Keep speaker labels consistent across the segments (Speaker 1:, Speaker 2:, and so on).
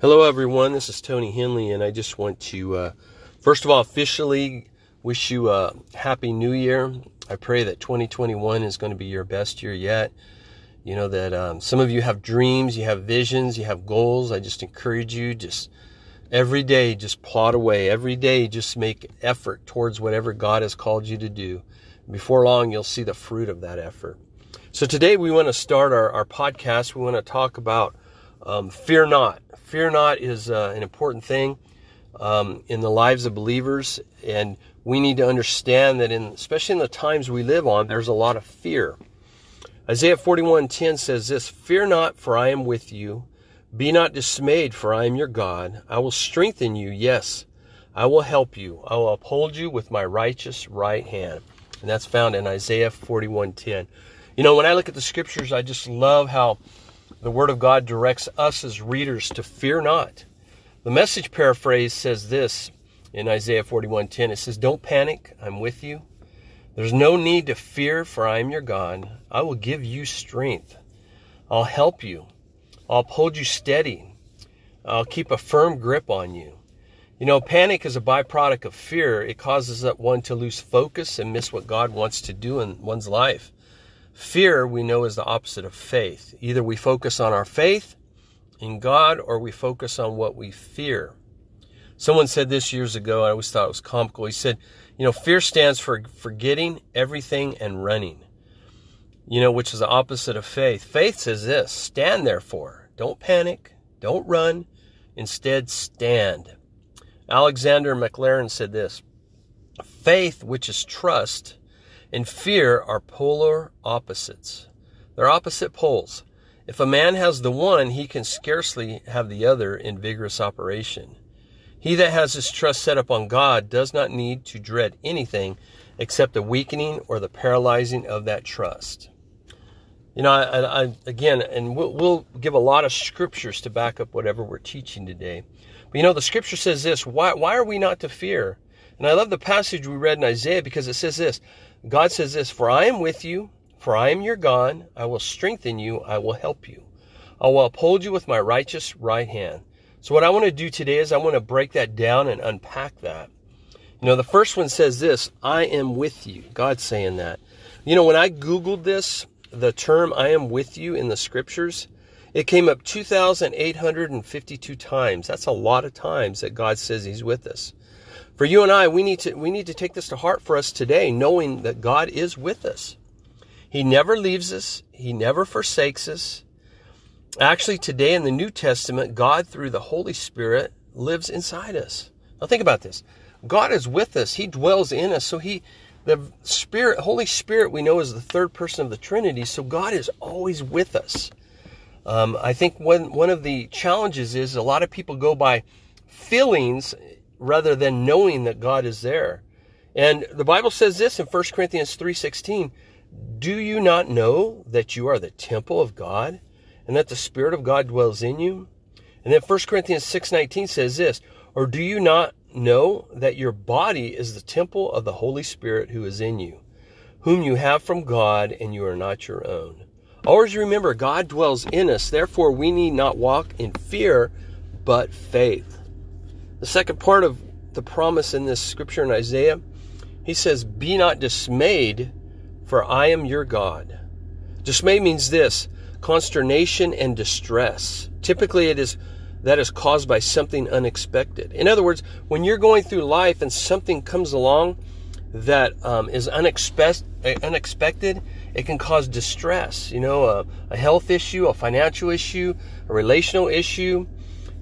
Speaker 1: Hello, everyone. This is Tony Hendley, and I just want to, uh, first of all, officially wish you a happy new year. I pray that 2021 is going to be your best year yet. You know, that um, some of you have dreams, you have visions, you have goals. I just encourage you, just every day, just plot away. Every day, just make effort towards whatever God has called you to do. Before long, you'll see the fruit of that effort. So today, we want to start our, our podcast. We want to talk about um, fear not. Fear not is uh, an important thing um, in the lives of believers, and we need to understand that in, especially in the times we live on, there's a lot of fear. Isaiah 41:10 says this, "Fear not, for I am with you. Be not dismayed, for I am your God. I will strengthen you. Yes, I will help you. I will uphold you with my righteous right hand." And that's found in Isaiah 41:10. You know, when I look at the scriptures, I just love how the Word of God directs us as readers to fear not. The message paraphrase says this in Isaiah 41:10. It says, "Don't panic. I'm with you. There's no need to fear, for I am your God. I will give you strength. I'll help you. I'll uphold you steady. I'll keep a firm grip on you." You know, panic is a byproduct of fear. It causes one to lose focus and miss what God wants to do in one's life. Fear, we know, is the opposite of faith. Either we focus on our faith in God or we focus on what we fear. Someone said this years ago, I always thought it was comical. He said, you know, fear stands for forgetting everything and running, you know, which is the opposite of faith. Faith says this stand therefore. Don't panic. Don't run. Instead, stand. Alexander Maclaren said this faith, which is trust, and fear are polar opposites. They're opposite poles. If a man has the one, he can scarcely have the other in vigorous operation. He that has his trust set upon God does not need to dread anything except the weakening or the paralyzing of that trust. You know, I, I, again, and we'll, we'll give a lot of scriptures to back up whatever we're teaching today. But you know, the scripture says this why, why are we not to fear? And I love the passage we read in Isaiah because it says this God says this, For I am with you, for I am your God. I will strengthen you, I will help you. I will uphold you with my righteous right hand. So, what I want to do today is I want to break that down and unpack that. You know, the first one says this I am with you. God's saying that. You know, when I Googled this, the term I am with you in the scriptures, it came up 2,852 times. That's a lot of times that God says He's with us. For you and I, we need to we need to take this to heart for us today, knowing that God is with us. He never leaves us, he never forsakes us. Actually, today in the New Testament, God through the Holy Spirit lives inside us. Now think about this. God is with us. He dwells in us. So he the Spirit, Holy Spirit, we know is the third person of the Trinity. So God is always with us. Um, I think one one of the challenges is a lot of people go by feelings rather than knowing that God is there. And the Bible says this in 1 Corinthians 3:16, "Do you not know that you are the temple of God and that the spirit of God dwells in you?" And then 1 Corinthians 6:19 says this, "Or do you not know that your body is the temple of the Holy Spirit who is in you, whom you have from God and you are not your own?" Always remember God dwells in us, therefore we need not walk in fear, but faith. The second part of the promise in this scripture in Isaiah, he says, Be not dismayed, for I am your God. Dismay means this consternation and distress. Typically, it is that is caused by something unexpected. In other words, when you're going through life and something comes along that um, is unexpected, it can cause distress. You know, a, a health issue, a financial issue, a relational issue.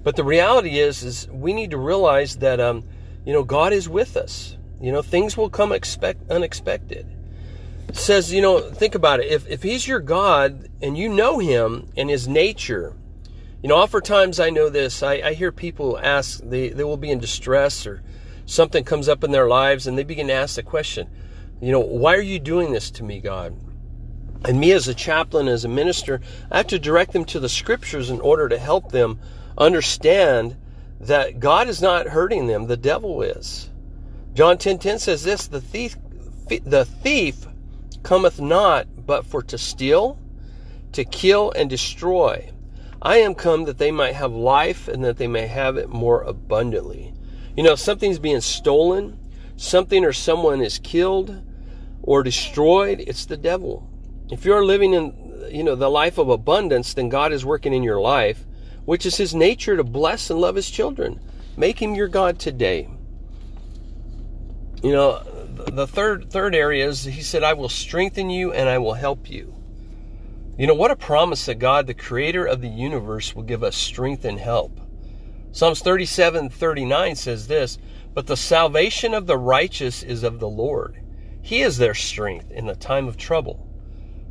Speaker 1: But the reality is, is we need to realize that, um, you know, God is with us. You know, things will come expect, unexpected. It says, you know, think about it. If, if He's your God and you know Him and His nature, you know, oftentimes I know this. I, I hear people ask, they, they will be in distress or something comes up in their lives and they begin to ask the question, you know, why are you doing this to me, God? And me as a chaplain, as a minister, I have to direct them to the scriptures in order to help them understand that God is not hurting them, the devil is. John 10:10 10, 10 says this, the thief the thief cometh not but for to steal to kill and destroy. I am come that they might have life and that they may have it more abundantly. You know, if something's being stolen, something or someone is killed or destroyed, it's the devil. If you're living in, you know, the life of abundance, then God is working in your life, which is his nature to bless and love his children. Make him your God today. You know, the third third area is he said, I will strengthen you and I will help you. You know, what a promise that God, the creator of the universe, will give us strength and help. Psalms 37 39 says this, But the salvation of the righteous is of the Lord. He is their strength in the time of trouble.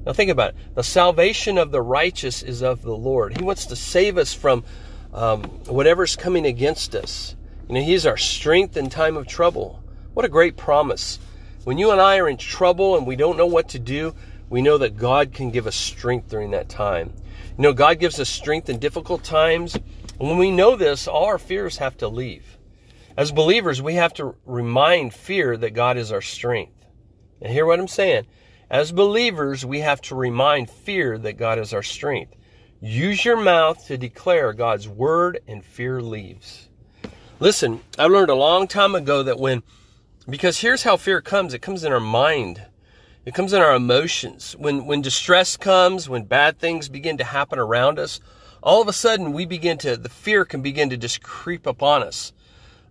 Speaker 1: Now think about it. The salvation of the righteous is of the Lord. He wants to save us from um, whatever's coming against us. You know, He's our strength in time of trouble. What a great promise. When you and I are in trouble and we don't know what to do, we know that God can give us strength during that time. You know, God gives us strength in difficult times. And when we know this, all our fears have to leave. As believers, we have to remind fear that God is our strength. And hear what I'm saying. As believers, we have to remind fear that God is our strength. Use your mouth to declare God's word, and fear leaves. Listen, I learned a long time ago that when, because here's how fear comes it comes in our mind. It comes in our emotions. When, when distress comes, when bad things begin to happen around us, all of a sudden we begin to, the fear can begin to just creep upon us.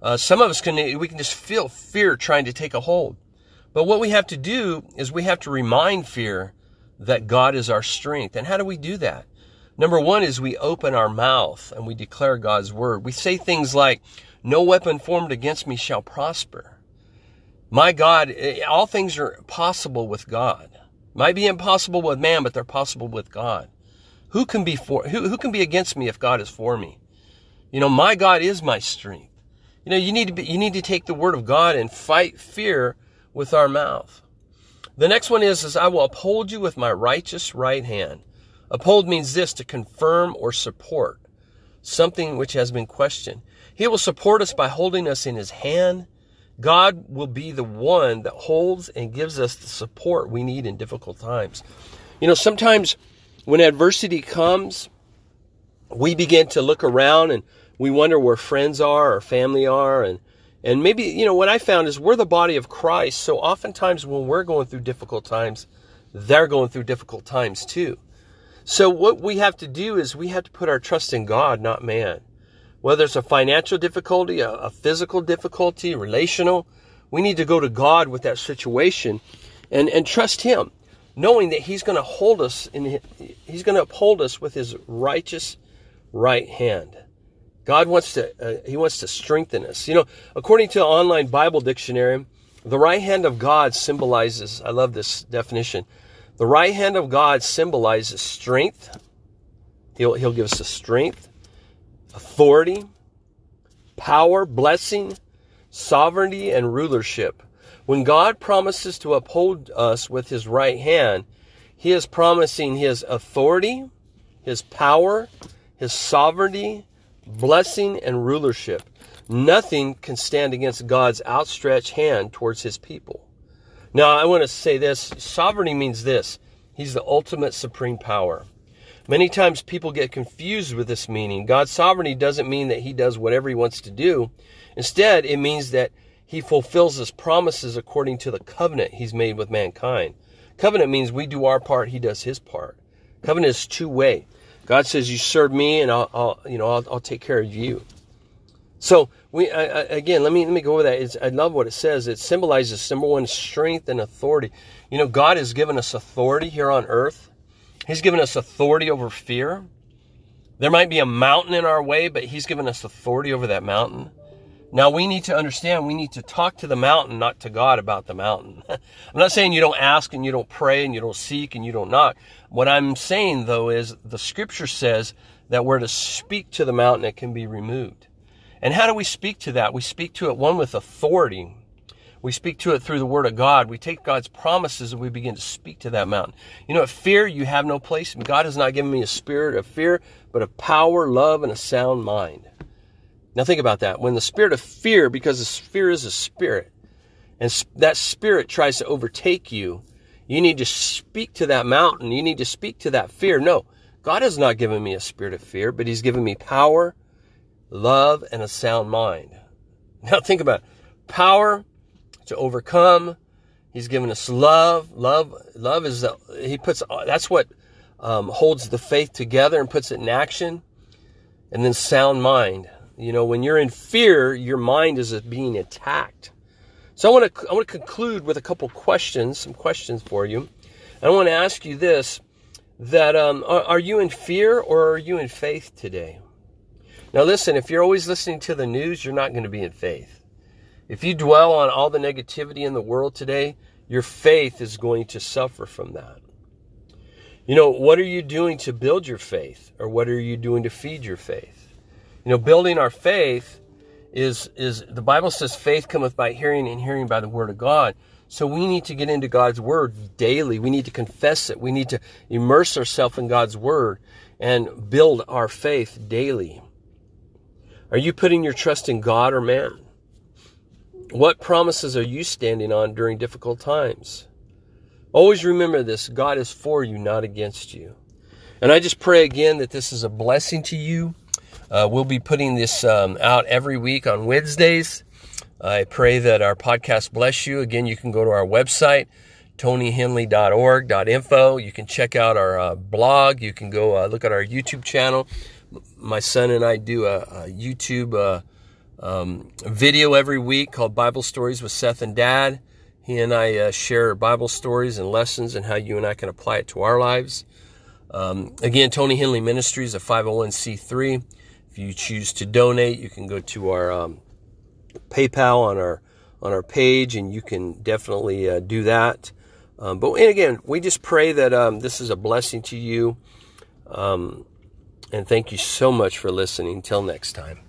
Speaker 1: Uh, some of us can, we can just feel fear trying to take a hold. But what we have to do is we have to remind fear that God is our strength. And how do we do that? Number one is we open our mouth and we declare God's word. We say things like, no weapon formed against me shall prosper. My God, eh, all things are possible with God. Might be impossible with man, but they're possible with God. Who can be for, who, who can be against me if God is for me? You know, my God is my strength. You know, you need to be, you need to take the word of God and fight fear with our mouth. The next one is, is I will uphold you with my righteous right hand. Uphold means this, to confirm or support something which has been questioned. He will support us by holding us in his hand God will be the one that holds and gives us the support we need in difficult times. You know, sometimes when adversity comes, we begin to look around and we wonder where friends are or family are and and maybe you know what I found is we're the body of Christ so oftentimes when we're going through difficult times they're going through difficult times too. So what we have to do is we have to put our trust in God not man whether it's a financial difficulty, a, a physical difficulty, relational, we need to go to God with that situation and, and trust Him, knowing that He's going to hold us in, He's going to uphold us with His righteous right hand. God wants to, uh, He wants to strengthen us. You know, according to online Bible dictionary, the right hand of God symbolizes, I love this definition. The right hand of God symbolizes strength. He'll, he'll give us the strength authority, power, blessing, sovereignty, and rulership. When God promises to uphold us with his right hand, he is promising his authority, his power, his sovereignty, blessing, and rulership. Nothing can stand against God's outstretched hand towards his people. Now, I want to say this sovereignty means this He's the ultimate supreme power. Many times people get confused with this meaning. God's sovereignty doesn't mean that he does whatever he wants to do. Instead, it means that he fulfills his promises according to the covenant he's made with mankind. Covenant means we do our part, he does his part. Covenant is two way. God says, "You serve me, and I'll, I'll you know, I'll, I'll, take care of you." So we I, I, again, let me let me go over that. It's, I love what it says. It symbolizes number one, strength and authority. You know, God has given us authority here on earth. He's given us authority over fear. There might be a mountain in our way, but He's given us authority over that mountain. Now we need to understand we need to talk to the mountain, not to God about the mountain. I'm not saying you don't ask and you don't pray and you don't seek and you don't knock. What I'm saying though is the scripture says that we're to speak to the mountain, it can be removed. And how do we speak to that? We speak to it one with authority. We speak to it through the Word of God. We take God's promises and we begin to speak to that mountain. You know, fear, you have no place. God has not given me a spirit of fear, but of power, love, and a sound mind. Now think about that. When the spirit of fear, because the fear is a spirit, and that spirit tries to overtake you, You need to speak to that mountain. You need to speak to that fear. No, God has not given me a spirit of fear, but He's given me power, love, and a sound mind. Now think about it. power to overcome. He's given us love. Love, love is the, He puts. That's what um, holds the faith together and puts it in action. And then sound mind. You know, when you're in fear, your mind is being attacked. So I want to I want to conclude with a couple questions, some questions for you. I want to ask you this: that um, are, are you in fear or are you in faith today? Now, listen. If you're always listening to the news, you're not going to be in faith. If you dwell on all the negativity in the world today, your faith is going to suffer from that. You know, what are you doing to build your faith, or what are you doing to feed your faith? You know, building our faith is is the Bible says faith cometh by hearing and hearing by the word of God. So we need to get into God's word daily. We need to confess it. We need to immerse ourselves in God's word and build our faith daily. Are you putting your trust in God or man? What promises are you standing on during difficult times? Always remember this God is for you, not against you. And I just pray again that this is a blessing to you. Uh, we'll be putting this um, out every week on Wednesdays. I pray that our podcast bless you. Again, you can go to our website, tonyhendley.org.info. You can check out our uh, blog. You can go uh, look at our YouTube channel. My son and I do a, a YouTube uh, um, video every week called Bible Stories with Seth and Dad. He and I uh, share Bible stories and lessons and how you and I can apply it to our lives. Um, again, Tony Hendley Ministries, a 501c3 you choose to donate, you can go to our um, PayPal on our on our page, and you can definitely uh, do that. Um, but and again, we just pray that um, this is a blessing to you, um, and thank you so much for listening. Until next time.